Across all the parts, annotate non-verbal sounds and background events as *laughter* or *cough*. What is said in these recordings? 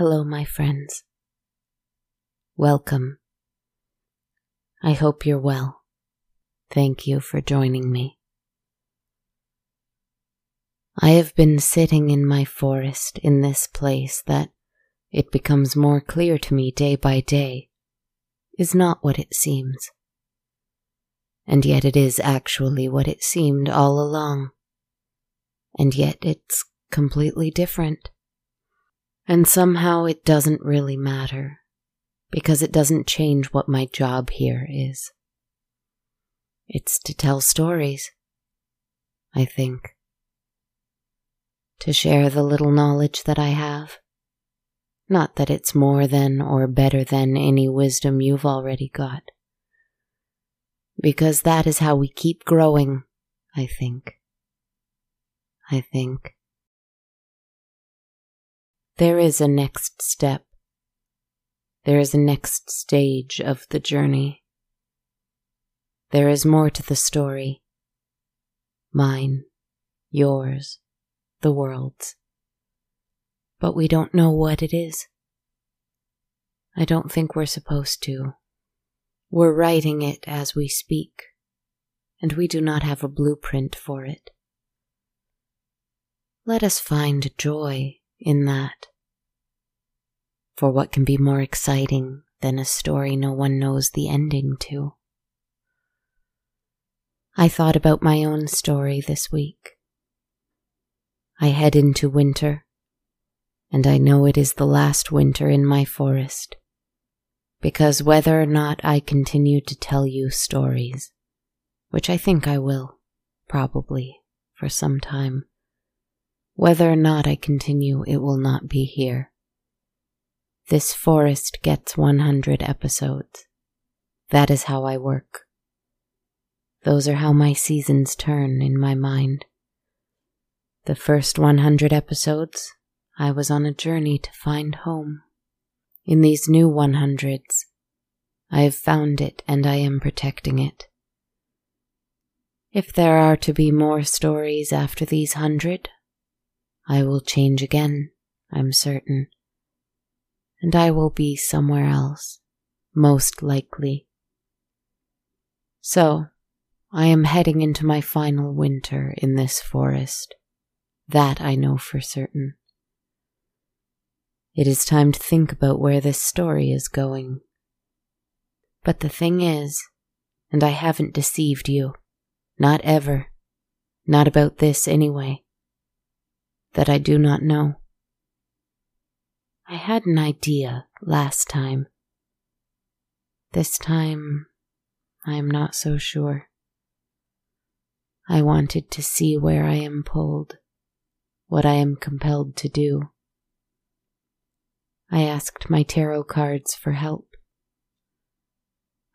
Hello, my friends. Welcome. I hope you're well. Thank you for joining me. I have been sitting in my forest in this place that it becomes more clear to me day by day is not what it seems. And yet it is actually what it seemed all along. And yet it's completely different. And somehow it doesn't really matter because it doesn't change what my job here is. It's to tell stories, I think. To share the little knowledge that I have. Not that it's more than or better than any wisdom you've already got. Because that is how we keep growing, I think. I think. There is a next step. There is a next stage of the journey. There is more to the story. Mine, yours, the world's. But we don't know what it is. I don't think we're supposed to. We're writing it as we speak, and we do not have a blueprint for it. Let us find joy in that. For what can be more exciting than a story no one knows the ending to? I thought about my own story this week. I head into winter, and I know it is the last winter in my forest, because whether or not I continue to tell you stories, which I think I will, probably, for some time, whether or not I continue, it will not be here. This forest gets 100 episodes. That is how I work. Those are how my seasons turn in my mind. The first 100 episodes, I was on a journey to find home. In these new 100s, I have found it and I am protecting it. If there are to be more stories after these hundred, I will change again, I'm certain and I will be somewhere else, most likely. So, I am heading into my final winter in this forest. That I know for certain. It is time to think about where this story is going. But the thing is, and I haven't deceived you, not ever, not about this anyway, that I do not know. I had an idea last time. This time, I am not so sure. I wanted to see where I am pulled, what I am compelled to do. I asked my tarot cards for help.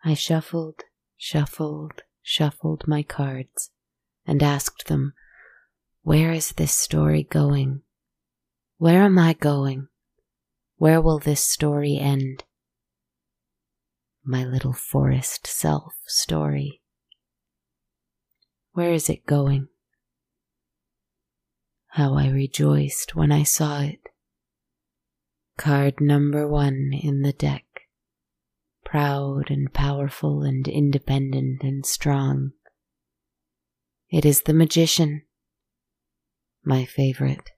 I shuffled, shuffled, shuffled my cards and asked them, Where is this story going? Where am I going? Where will this story end? My little forest self story. Where is it going? How I rejoiced when I saw it. Card number one in the deck. Proud and powerful and independent and strong. It is the magician. My favorite.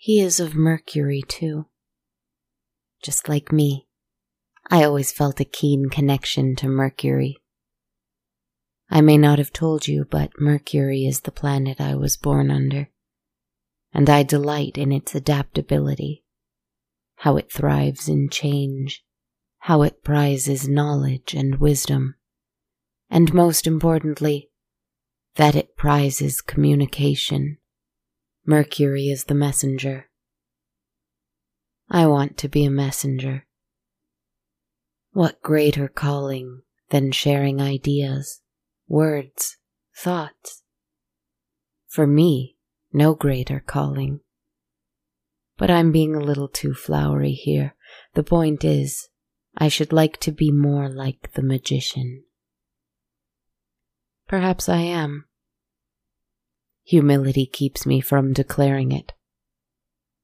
He is of Mercury, too. Just like me, I always felt a keen connection to Mercury. I may not have told you, but Mercury is the planet I was born under, and I delight in its adaptability, how it thrives in change, how it prizes knowledge and wisdom, and most importantly, that it prizes communication Mercury is the messenger. I want to be a messenger. What greater calling than sharing ideas, words, thoughts? For me, no greater calling. But I'm being a little too flowery here. The point is, I should like to be more like the magician. Perhaps I am. Humility keeps me from declaring it.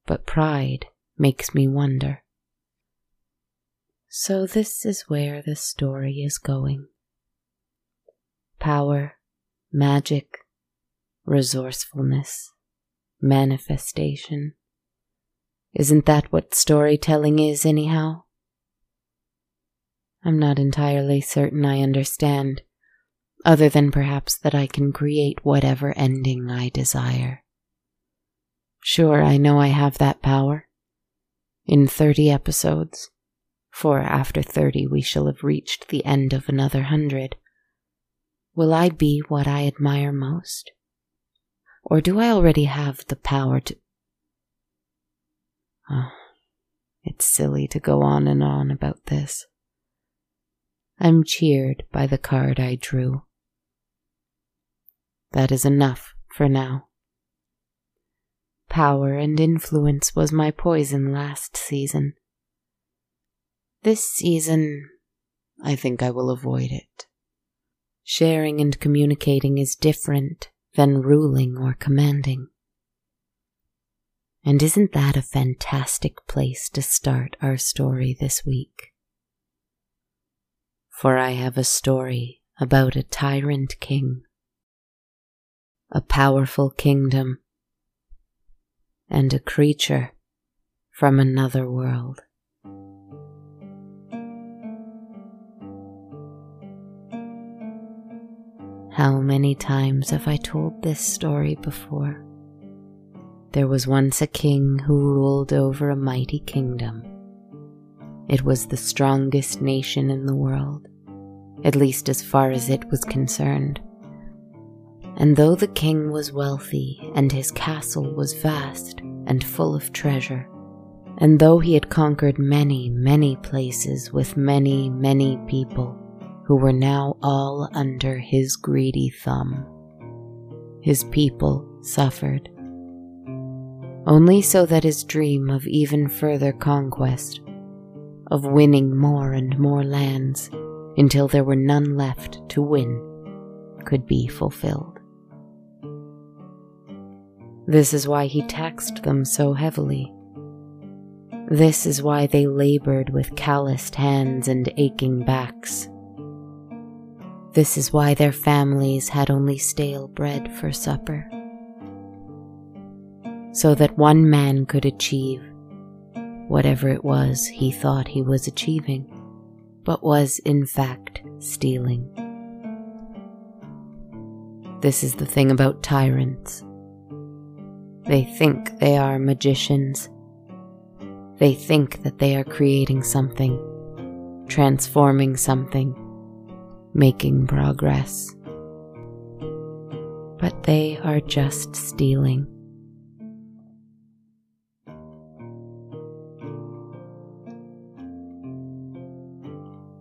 But pride makes me wonder. So, this is where the story is going power, magic, resourcefulness, manifestation. Isn't that what storytelling is, anyhow? I'm not entirely certain I understand, other than perhaps that I can create whatever ending I desire. Sure, I know I have that power. In 30 episodes, for after 30 we shall have reached the end of another hundred, will I be what I admire most? Or do I already have the power to. Oh, it's silly to go on and on about this. I'm cheered by the card I drew. That is enough for now. Power and influence was my poison last season. This season, I think I will avoid it. Sharing and communicating is different than ruling or commanding. And isn't that a fantastic place to start our story this week? For I have a story about a tyrant king, a powerful kingdom, and a creature from another world. How many times have I told this story before? There was once a king who ruled over a mighty kingdom. It was the strongest nation in the world, at least as far as it was concerned. And though the king was wealthy and his castle was vast and full of treasure, and though he had conquered many, many places with many, many people, who were now all under his greedy thumb. His people suffered, only so that his dream of even further conquest, of winning more and more lands until there were none left to win, could be fulfilled. This is why he taxed them so heavily. This is why they labored with calloused hands and aching backs this is why their families had only stale bread for supper. So that one man could achieve whatever it was he thought he was achieving, but was in fact stealing. This is the thing about tyrants. They think they are magicians. They think that they are creating something, transforming something making progress. But they are just stealing.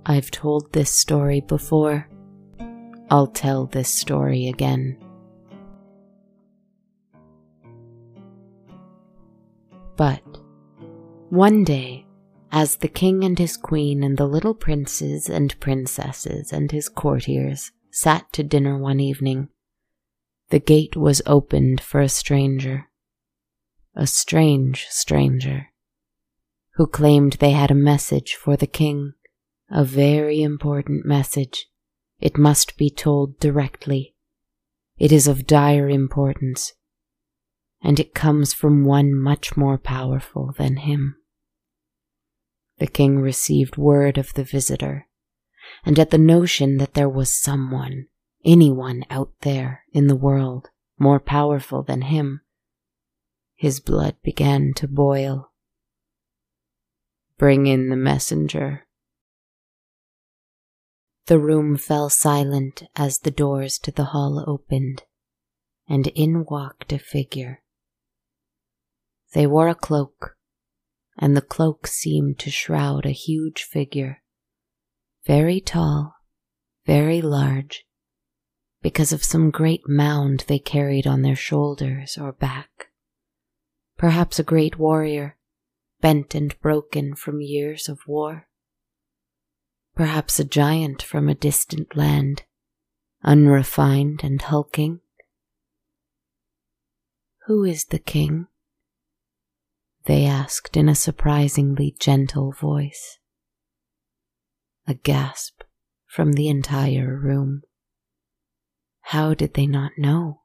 I've told this story before. I'll tell this story again. But one day, as the king and his queen and the little princes and princesses and his courtiers sat to dinner one evening, the gate was opened for a stranger, a strange stranger, who claimed they had a message for the king, a very important message. It must be told directly. It is of dire importance, and it comes from one much more powerful than him. The king received word of the visitor, and at the notion that there was someone, anyone out there in the world more powerful than him, his blood began to boil. Bring in the messenger. The room fell silent as the doors to the hall opened, and in walked a figure. They wore a cloak and the cloak seemed to shroud a huge figure, very tall, very large, because of some great mound they carried on their shoulders or back. Perhaps a great warrior, bent and broken from years of war. Perhaps a giant from a distant land, unrefined and hulking. Who is the king? They asked in a surprisingly gentle voice. A gasp from the entire room. How did they not know?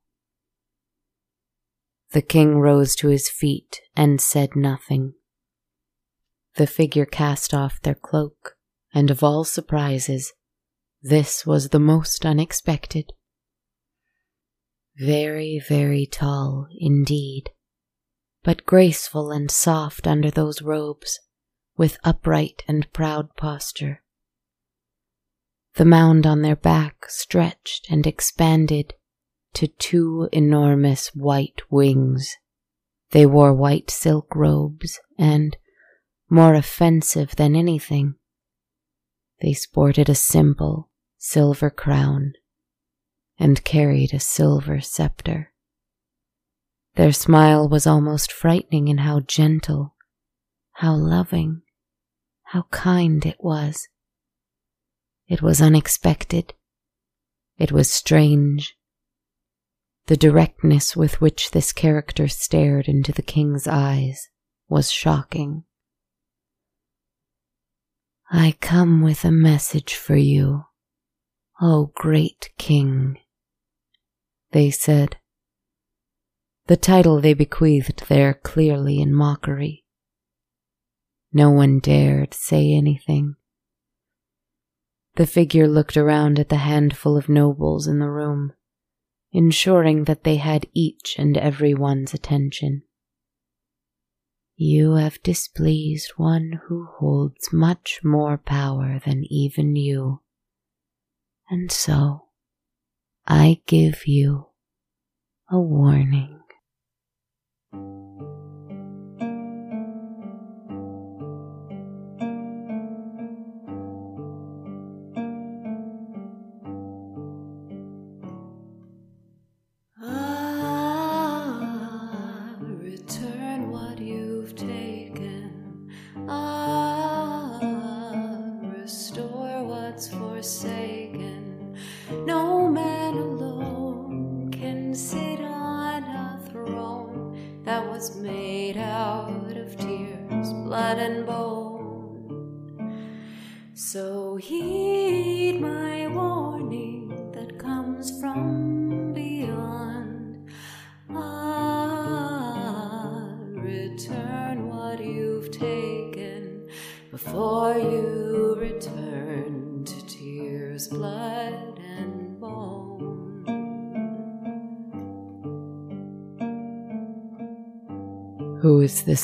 The king rose to his feet and said nothing. The figure cast off their cloak, and of all surprises, this was the most unexpected. Very, very tall indeed, but graceful and soft under those robes, with upright and proud posture. The mound on their back stretched and expanded to two enormous white wings. They wore white silk robes and, more offensive than anything, they sported a simple silver crown and carried a silver scepter. Their smile was almost frightening in how gentle, how loving, how kind it was. It was unexpected. It was strange. The directness with which this character stared into the king's eyes was shocking. I come with a message for you, O great king, they said. The title they bequeathed there clearly in mockery. No one dared say anything. The figure looked around at the handful of nobles in the room, ensuring that they had each and every one's attention. You have displeased one who holds much more power than even you, and so I give you a warning.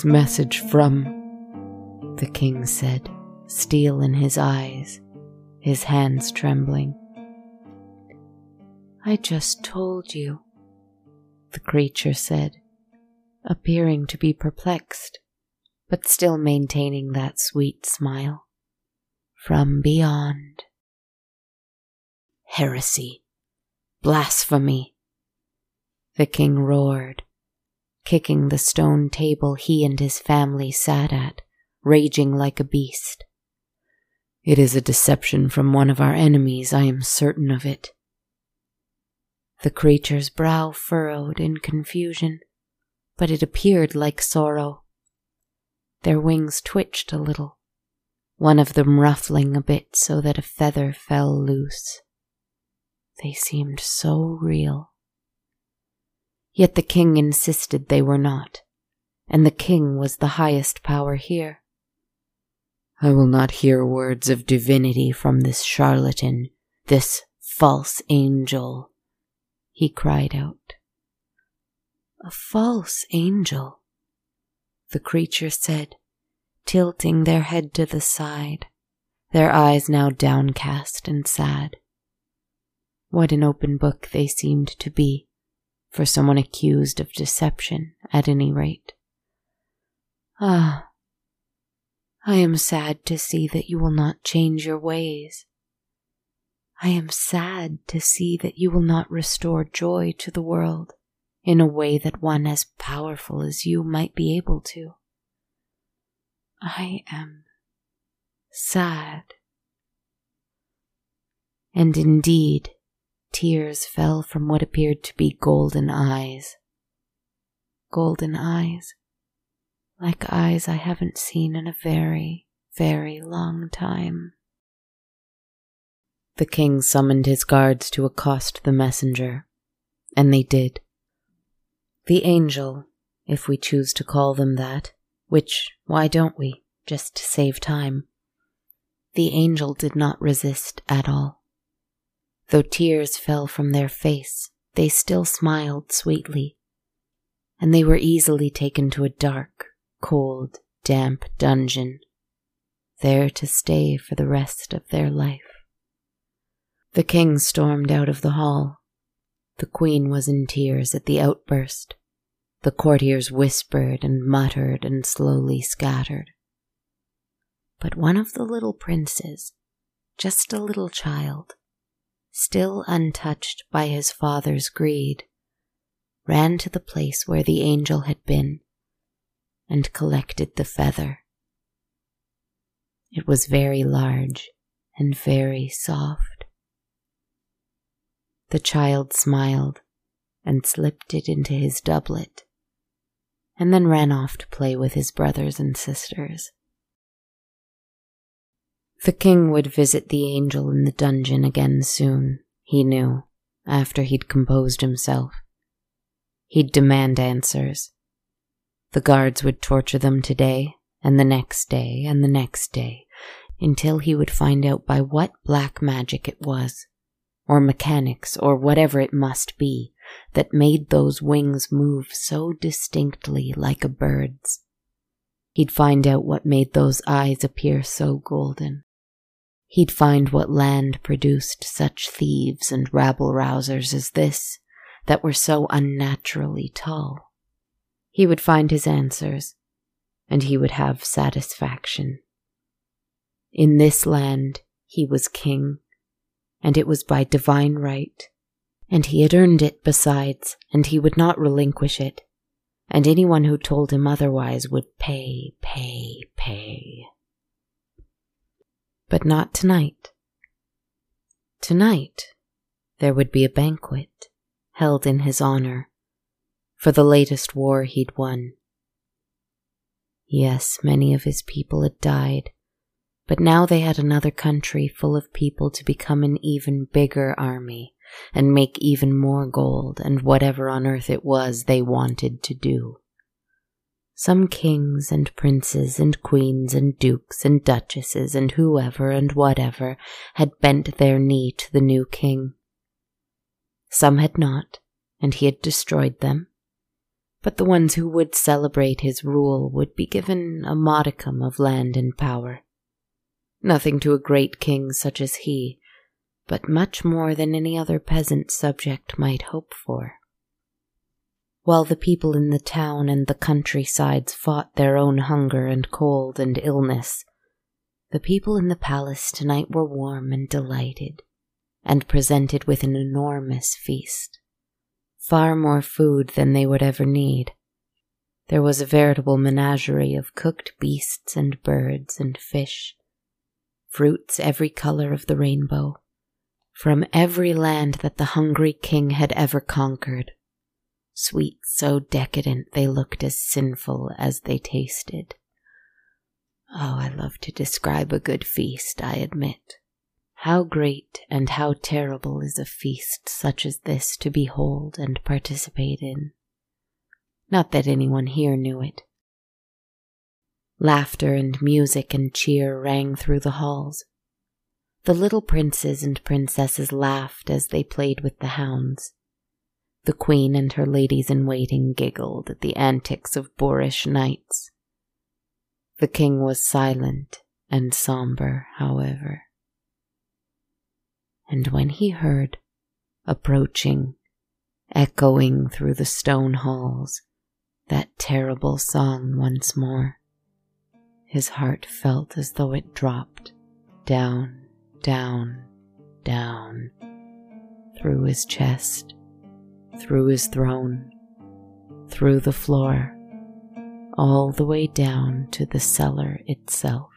Message from? The king said, steel in his eyes, his hands trembling. I just told you, the creature said, appearing to be perplexed, but still maintaining that sweet smile. From beyond. Heresy! Blasphemy! The king roared, kicking the stone table he and his family sat at, raging like a beast. It is a deception from one of our enemies, I am certain of it. The creature's brow furrowed in confusion, but it appeared like sorrow. Their wings twitched a little, one of them ruffling a bit so that a feather fell loose. They seemed so real. Yet the king insisted they were not, and the king was the highest power here. I will not hear words of divinity from this charlatan, this false angel, he cried out. A false angel, the creature said, tilting their head to the side, their eyes now downcast and sad. What an open book they seemed to be for someone accused of deception, at any rate. Ah, I am sad to see that you will not change your ways. I am sad to see that you will not restore joy to the world in a way that one as powerful as you might be able to. I am sad. And indeed, Tears fell from what appeared to be golden eyes. Golden eyes? like eyes I haven't seen in a very, very long time. The king summoned his guards to accost the messenger, and they did. The angel, if we choose to call them that, which, why don't we, just to save time? The angel did not resist at all. Though tears fell from their face, they still smiled sweetly, and they were easily taken to a dark, cold, damp dungeon, there to stay for the rest of their life. The king stormed out of the hall. The queen was in tears at the outburst. The courtiers whispered and muttered and slowly scattered. But one of the little princes, just a little child, still untouched by his father's greed, ran to the place where the angel had been and collected the feather. It was very large and very soft. The child smiled and slipped it into his doublet, and then ran off to play with his brothers and sisters. The king would visit the angel in the dungeon again soon, he knew, after he'd composed himself. He'd demand answers. The guards would torture them today, and the next day, and the next day, until he would find out by what black magic it was or mechanics, or whatever it must be, that made those wings move so distinctly like a bird's. He'd find out what made those eyes appear so golden. He'd find what land produced such thieves and rabble rousers as this, that were so unnaturally tall. He would find his answers, and he would have satisfaction. In this land, he was king and it was by divine right. And he had earned it besides, and he would not relinquish it. And anyone who told him otherwise would pay, pay, pay. But not tonight. Tonight, there would be a banquet held in his honor for the latest war he'd won. Yes, many of his people had died, but now they had another country full of people to become an even bigger army and make even more gold and whatever on earth it was they wanted to do. Some kings and princes and queens and dukes and duchesses and whoever and whatever had bent their knee to the new king. Some had not, and he had destroyed them. But the ones who would celebrate his rule would be given a modicum of land and power nothing to a great king such as he, but much more than any other peasant subject might hope for. While the people in the town and the countrysides fought their own hunger and cold and illness, the people in the palace tonight were warm and delighted, and presented with an enormous feast. Far more food than they would ever need. There was a veritable menagerie of cooked beasts and birds and fish fruits every color of the rainbow, from every land that the hungry king had ever conquered. Sweets so decadent they looked as sinful as they tasted. Oh, I love to describe a good feast, I admit. How great and how terrible is a feast such as this to behold and participate in. Not that anyone here knew it. Laughter and music and cheer rang through the halls. The little princes and princesses laughed as they played with the hounds. The queen and her ladies in waiting giggled at the antics of boorish knights. The king was silent and somber, however. And when he heard, approaching, echoing through the stone halls, that terrible song once more, his heart felt as though it dropped down, down, down, through his chest, through his throne, through the floor, all the way down to the cellar itself.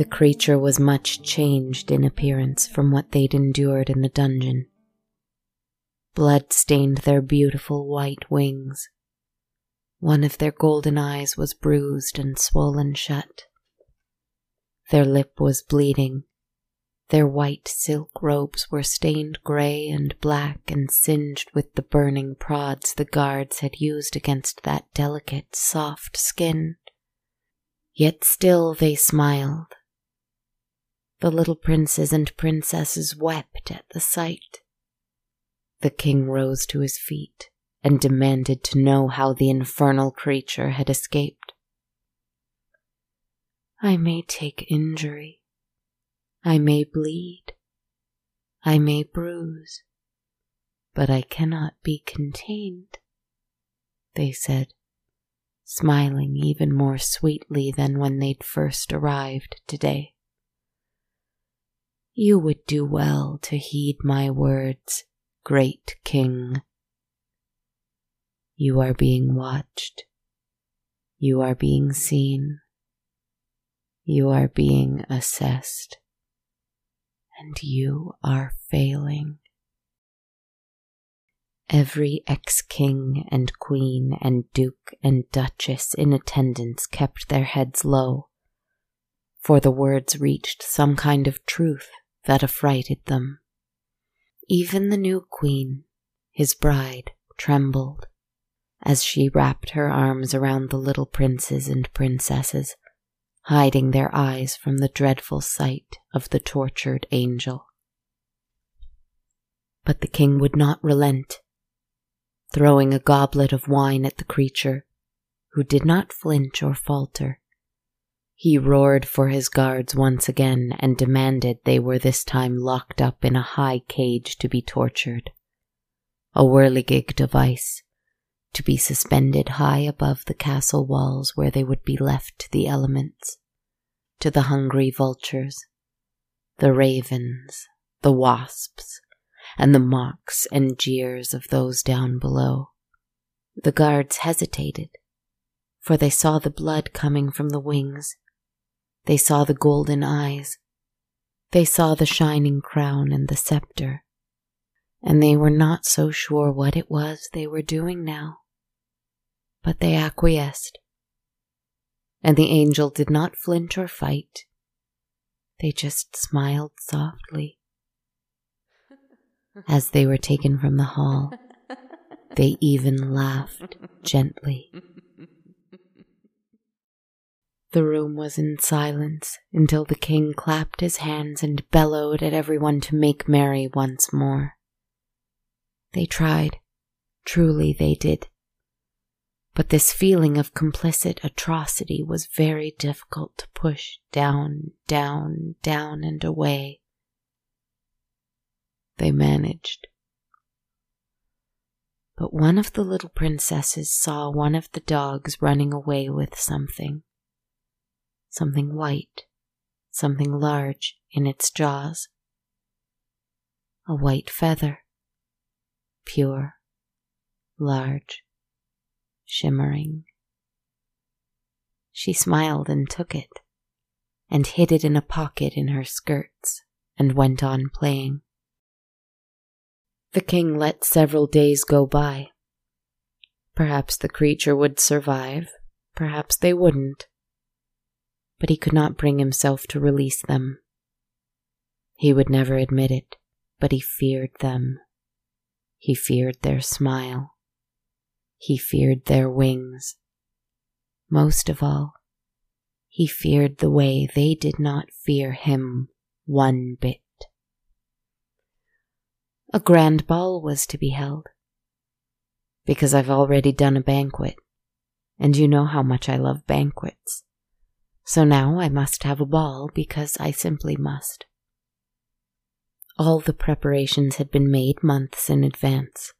The creature was much changed in appearance from what they'd endured in the dungeon. Blood stained their beautiful white wings. One of their golden eyes was bruised and swollen shut. Their lip was bleeding. Their white silk robes were stained gray and black and singed with the burning prods the guards had used against that delicate, soft skin. Yet still they smiled. The little princes and princesses wept at the sight. The king rose to his feet and demanded to know how the infernal creature had escaped. I may take injury. I may bleed. I may bruise. But I cannot be contained, they said, smiling even more sweetly than when they'd first arrived today. You would do well to heed my words, great king. You are being watched. You are being seen. You are being assessed. And you are failing. Every ex king and queen and duke and duchess in attendance kept their heads low, for the words reached some kind of truth that affrighted them. Even the new queen, his bride, trembled as she wrapped her arms around the little princes and princesses, hiding their eyes from the dreadful sight of the tortured angel. But the king would not relent, throwing a goblet of wine at the creature, who did not flinch or falter. He roared for his guards once again and demanded they were this time locked up in a high cage to be tortured. A whirligig device to be suspended high above the castle walls where they would be left to the elements, to the hungry vultures, the ravens, the wasps, and the mocks and jeers of those down below. The guards hesitated, for they saw the blood coming from the wings. They saw the golden eyes. They saw the shining crown and the scepter. And they were not so sure what it was they were doing now but they acquiesced. And the angel did not flinch or fight. They just smiled softly. *laughs* As they were taken from the hall, they even laughed gently. *laughs* The room was in silence until the king clapped his hands and bellowed at everyone to make merry once more. They tried, truly they did, but this feeling of complicit atrocity was very difficult to push down, down, down, and away. They managed. But one of the little princesses saw one of the dogs running away with something. Something white, something large in its jaws. A white feather. Pure, large shimmering. She smiled and took it, and hid it in a pocket in her skirts, and went on playing. The king let several days go by. Perhaps the creature would survive, perhaps they wouldn't. But he could not bring himself to release them. He would never admit it, but he feared them. He feared their smile. He feared their wings. Most of all, he feared the way they did not fear him one bit. A grand ball was to be held. Because I've already done a banquet, and you know how much I love banquets. So now I must have a ball because I simply must. All the preparations had been made months in advance.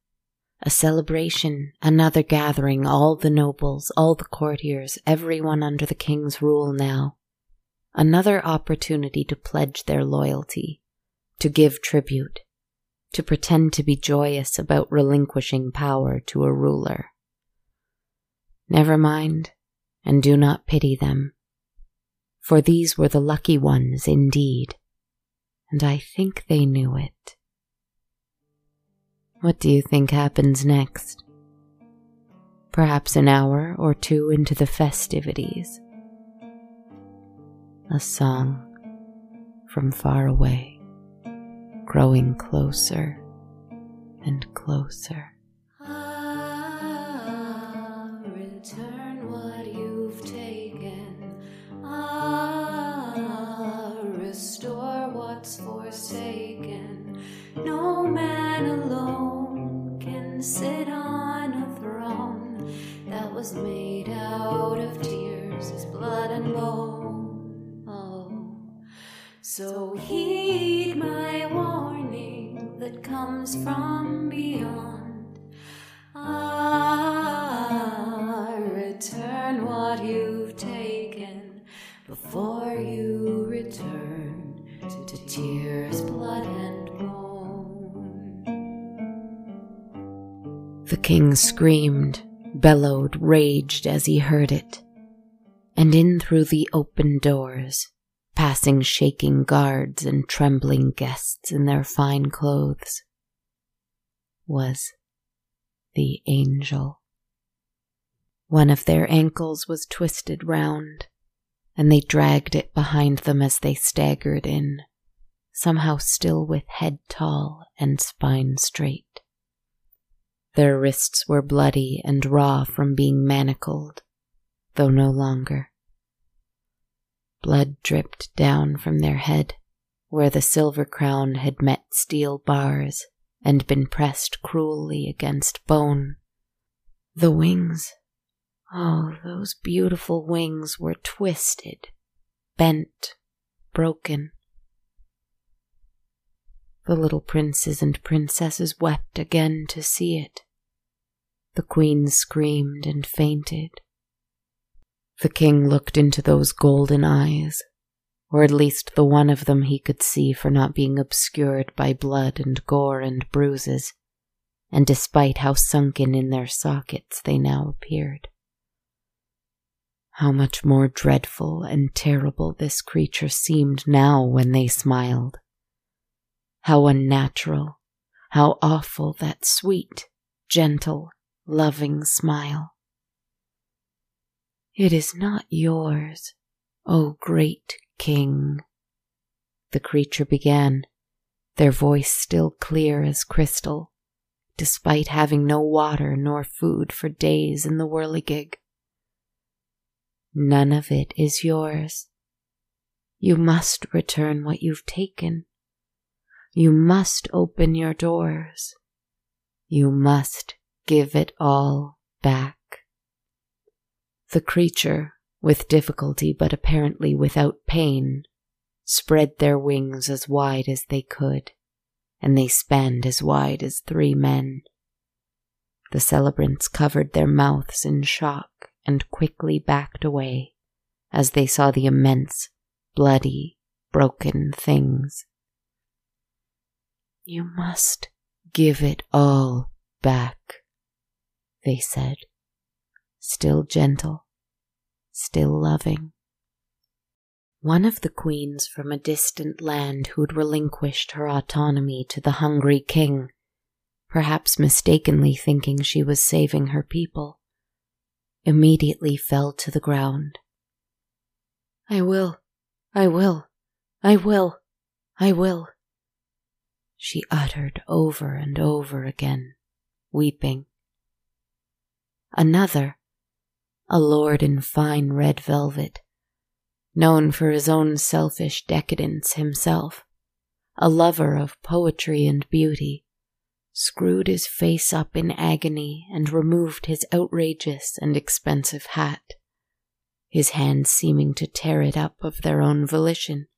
A celebration, another gathering, all the nobles, all the courtiers, everyone under the king's rule now. Another opportunity to pledge their loyalty, to give tribute, to pretend to be joyous about relinquishing power to a ruler. Never mind, and do not pity them, for these were the lucky ones indeed, and I think they knew it. What do you think happens next? Perhaps an hour or two into the festivities. A song from far away growing closer and closer. Made out of tears, his blood and bone. Oh, so heed my warning that comes from beyond. Ah, return what you've taken before you return to tears, blood, and bone. The king screamed, bellowed, raged as he heard it. And in through the open doors, passing shaking guards and trembling guests in their fine clothes, was the angel. One of their ankles was twisted round, and they dragged it behind them as they staggered in, somehow still with head tall and spine straight. Their wrists were bloody and raw from being manacled, though no longer. Blood dripped down from their head, where the silver crown had met steel bars and been pressed cruelly against bone. The wings, oh, those beautiful wings were twisted, bent, broken. The little princes and princesses wept again to see it. The queen screamed and fainted. The king looked into those golden eyes, or at least the one of them he could see for not being obscured by blood and gore and bruises, and despite how sunken in their sockets they now appeared. How much more dreadful and terrible this creature seemed now when they smiled. How unnatural, how awful that sweet, gentle, loving smile. It is not yours, O great king, the creature began, their voice still clear as crystal, despite having no water nor food for days in the whirligig. None of it is yours. You must return what you've taken. You must open your doors. You must give it all back. The creature, with difficulty but apparently without pain, spread their wings as wide as they could, and they spanned as wide as three men. The celebrants covered their mouths in shock and quickly backed away as they saw the immense, bloody, broken things. You must give it all back, they said, still gentle, still loving. One of the queens from a distant land who'd relinquished her autonomy to the hungry king, perhaps mistakenly thinking she was saving her people, immediately fell to the ground. I will, I will, I will, I will, she uttered over and over again, weeping. Another, a lord in fine red velvet, known for his own selfish decadence himself, a lover of poetry and beauty, screwed his face up in agony and removed his outrageous and expensive hat. his hands seeming to tear it up of their own volition.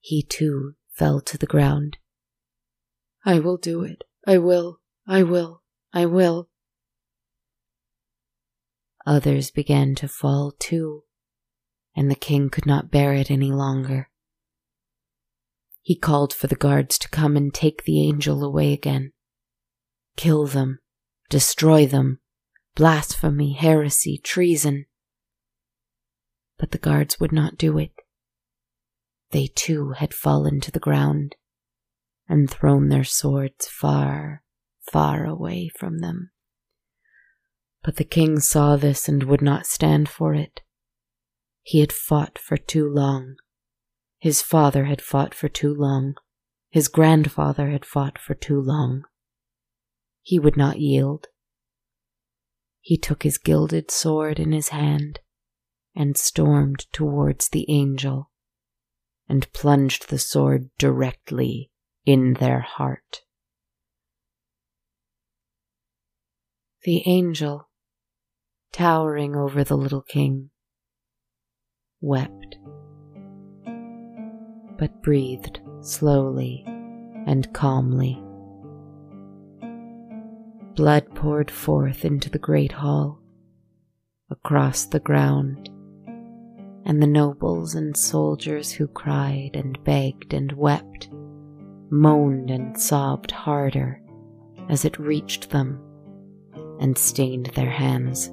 He too fell to the ground. I will do it. I will. I will. I will. Others began to fall too, and the king could not bear it any longer. He called for the guards to come and take the angel away again. Kill them, destroy them, blasphemy, heresy, treason. But the guards would not do it. They too had fallen to the ground and thrown their swords far, far away from them. But the king saw this and would not stand for it. He had fought for too long. His father had fought for too long. His grandfather had fought for too long. He would not yield. He took his gilded sword in his hand and stormed towards the angel and plunged the sword directly in their heart. The angel, towering over the little king, wept, but breathed slowly and calmly. Blood poured forth into the great hall, across the ground, and the nobles and soldiers who cried and begged and wept moaned and sobbed harder as it reached them and stained their hands.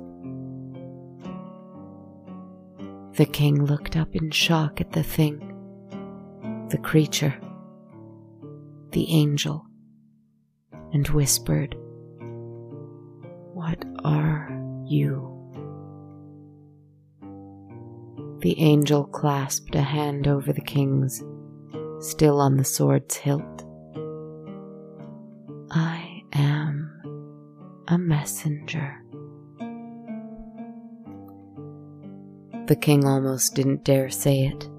The king looked up in shock at the thing, the creature, the angel, and whispered, What are you? The angel clasped a hand over the king's still on the sword's hilt. I am a messenger. The king almost didn't dare say it.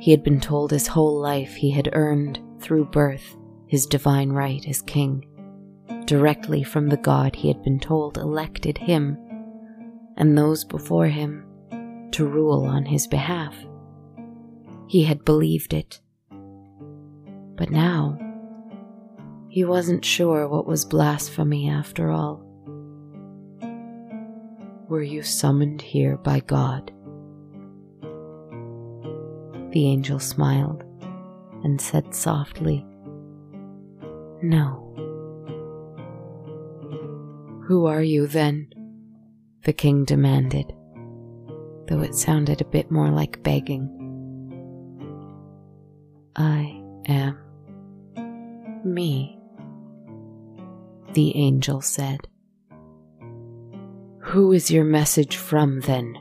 He had been told his whole life he had earned, through birth, his divine right as king, directly from the God he had been told elected him and those before him to rule on his behalf. He had believed it but now, he wasn't sure what was blasphemy after all. Were you summoned here by God? The angel smiled and said softly, No. Who are you then? The king demanded, though it sounded a bit more like begging. I am me, the angel said. Who is your message from then?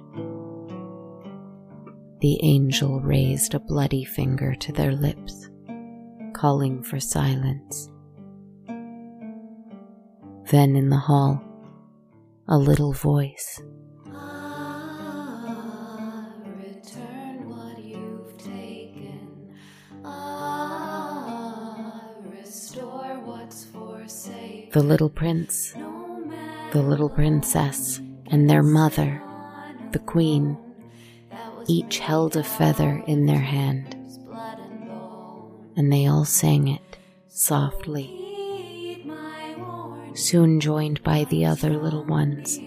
The angel raised a bloody finger to their lips, calling for silence. Then in the hall, a little voice the little prince, the little princess, and their mother, the queen, each held a feather in their hand, and they all sang it softly, soon joined by the other little ones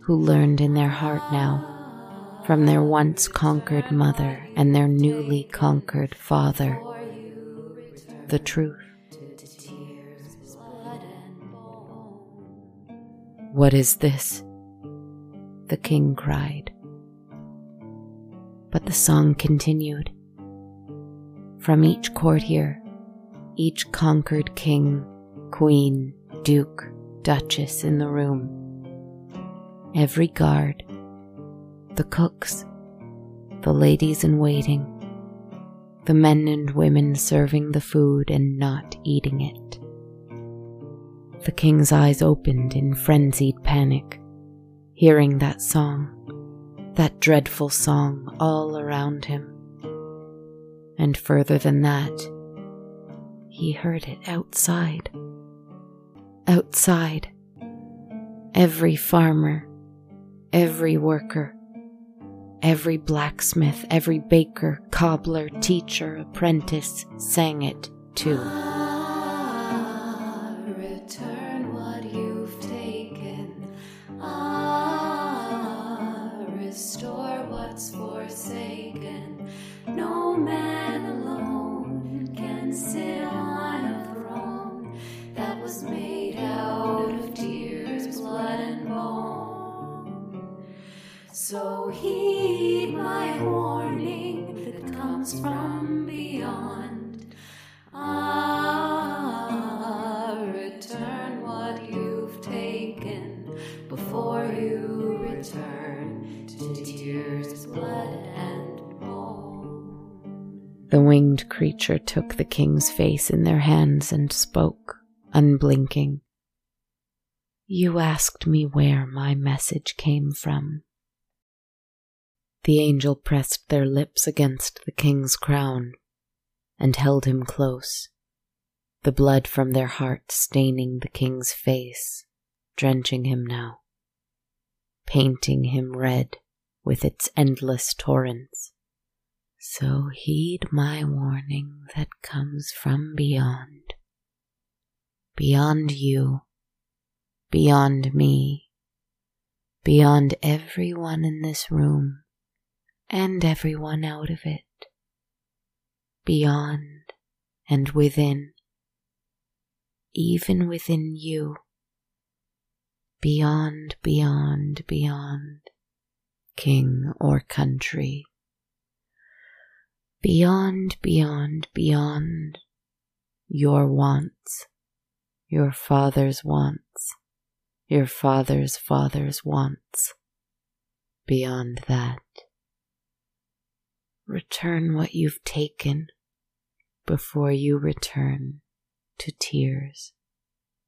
who learned in their heart now from their once conquered mother and their newly conquered father the truth. What is this? The king cried. But the song continued. From each courtier, each conquered king, queen, duke, duchess in the room, every guard, the cooks, the ladies in waiting, the men and women serving the food and not eating it. The king's eyes opened in frenzied panic, hearing that song, that dreadful song all around him. And further than that, he heard it outside. Outside, every farmer, every worker, Every blacksmith, every baker, cobbler, teacher, apprentice sang it too. Took the king's face in their hands and spoke, unblinking. You asked me where my message came from. The angel pressed their lips against the king's crown and held him close, the blood from their hearts staining the king's face, drenching him now, painting him red with its endless torrents. So heed my warning that comes from beyond. Beyond you, beyond me, beyond everyone in this room and everyone out of it, beyond and within, even within you, beyond, beyond, beyond, king or country, beyond, beyond, beyond your wants, your father's wants, your father's father's wants, beyond that. Return what you've taken before you return to tears,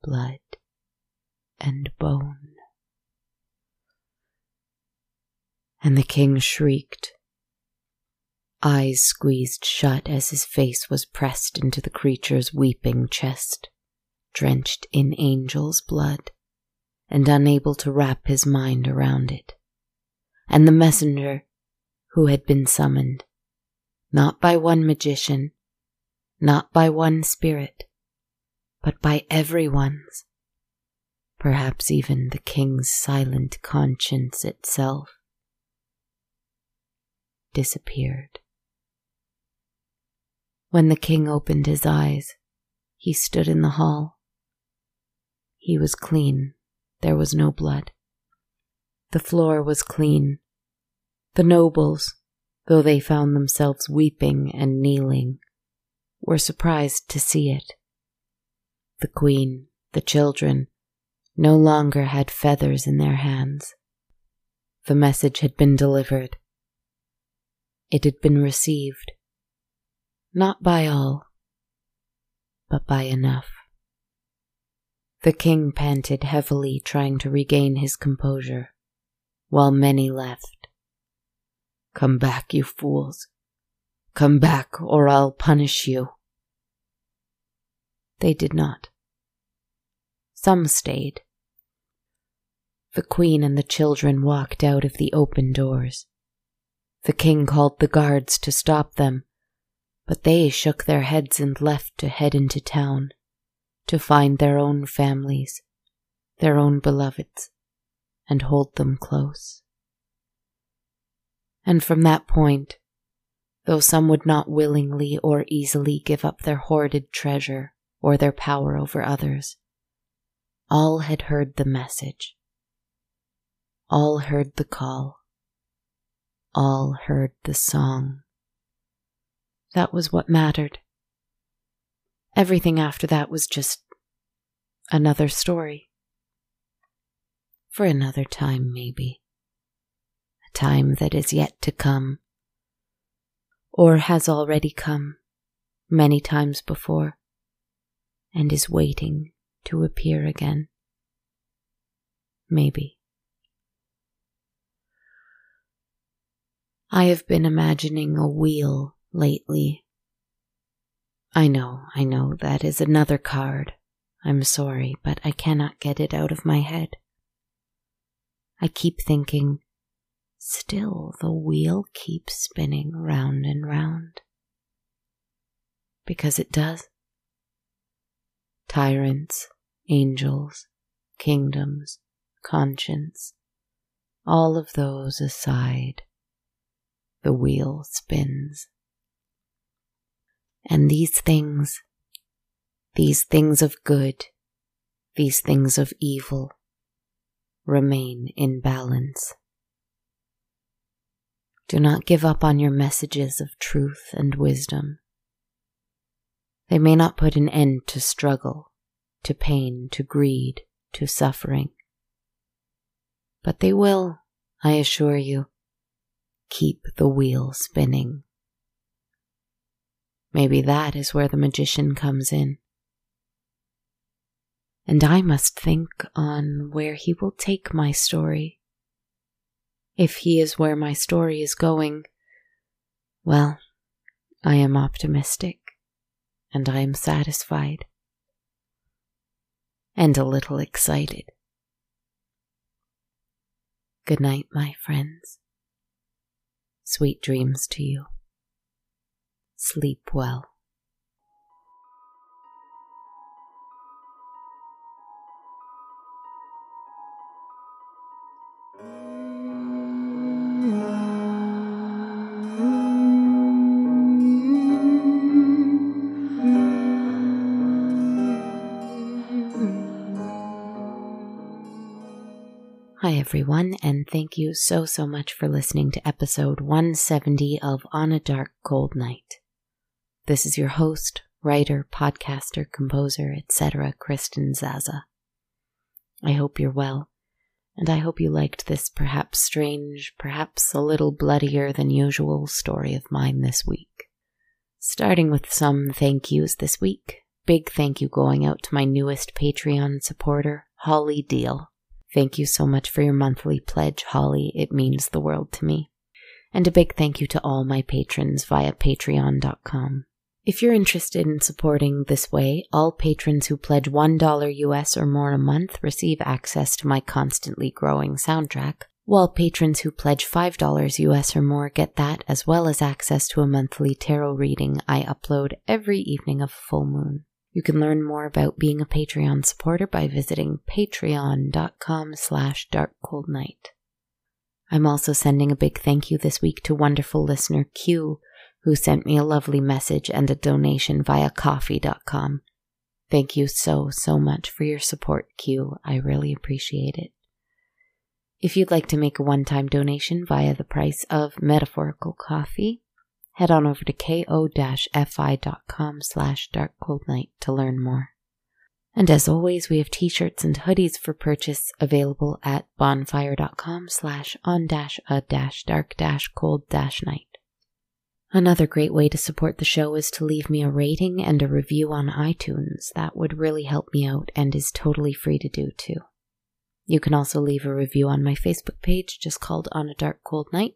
blood, and bone. And the king shrieked, eyes squeezed shut as his face was pressed into the creature's weeping chest, drenched in angel's blood, and unable to wrap his mind around it. And the messenger who had been summoned, not by one magician, not by one spirit, but by everyone's, perhaps even the king's silent conscience itself, disappeared. When the king opened his eyes, he stood in the hall. He was clean, there was no blood. The floor was clean. The nobles, though they found themselves weeping and kneeling, were surprised to see it. The queen, the children, no longer had feathers in their hands. The message had been delivered. It had been received, not by all, but by enough. The king panted heavily, trying to regain his composure, while many left. Come back, you fools. Come back, or I'll punish you. They did not. Some stayed. The queen and the children walked out of the open doors. The king called the guards to stop them, but they shook their heads and left to head into town, to find their own families, their own beloveds, and hold them close. And from that point, though some would not willingly or easily give up their hoarded treasure or their power over others, all had heard the message. All heard the call. All heard the song. That was what mattered. Everything after that was just another story. For another time, maybe. A time that is yet to come. Or has already come many times before and is waiting to appear again. Maybe. I have been imagining a wheel lately. I know, I know, that is another card. I'm sorry, but I cannot get it out of my head. I keep thinking, still the wheel keeps spinning round and round. Because it does. Tyrants, angels, kingdoms, conscience, all of those aside, the wheel spins. And these things, these things of good, these things of evil, remain in balance. Do not give up on your messages of truth and wisdom. They may not put an end to struggle, to pain, to greed, to suffering. But they will, I assure you, keep the wheel spinning. Maybe that is where the magician comes in. And I must think on where he will take my story. If he is where my story is going, well, I am optimistic and I am satisfied and a little excited. Good night, my friends. Sweet dreams to you. Sleep well. Hi, everyone, and thank you so, so much for listening to episode 170 of On a Dark, Cold Night. This is your host, writer, podcaster, composer, etc., Kristen Zaza. I hope you're well, and I hope you liked this perhaps strange, perhaps a little bloodier than usual story of mine this week. Starting with some thank yous this week. Big thank you going out to my newest Patreon supporter, Holly Deal. Thank you so much for your monthly pledge, Holly. It means the world to me. And a big thank you to all my patrons via patreon.com. If you're interested in supporting this way, all patrons who pledge $1 US or more a month receive access to my constantly growing soundtrack, while patrons who pledge $5 US or more get that as well as access to a monthly tarot reading I upload every evening of full moon. You can learn more about being a Patreon supporter by visiting patreon.com slash darkcoldnight. I'm also sending a big thank you this week to wonderful listener Q, who sent me a lovely message and a donation via ko-fi.com. Thank you so, so much for your support, Q. I really appreciate it. If you'd like to make a one time donation via the price of metaphorical coffee, head on over to ko-fi.com slash darkcoldnight to learn more. And as always, we have t-shirts and hoodies for purchase available at bonfire.com slash on dash a dash dark dash cold dash night. Another great way to support the show is to leave me a rating and a review on iTunes. That would really help me out and is totally free to do too. You can also leave a review on my Facebook page, just called On a Dark Cold Night.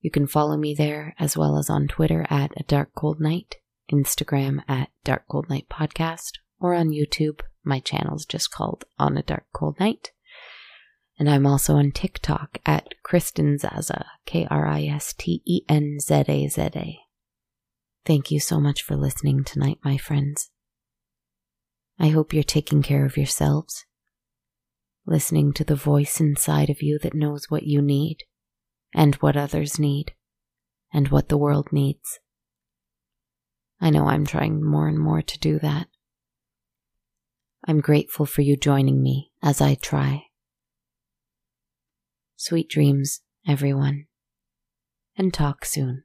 You can follow me there as well as on Twitter at A Dark Cold Night, Instagram at Dark Cold Night Podcast, or on YouTube. My channel's just called On a Dark Cold Night. And I'm also on TikTok at Kristen Zaza, K R I S T E N Z A Z A. Thank you so much for listening tonight, my friends. I hope you're taking care of yourselves, listening to the voice inside of you that knows what you need, and what others need, and what the world needs. I know I'm trying more and more to do that. I'm grateful for you joining me as I try. Sweet dreams, everyone, and talk soon.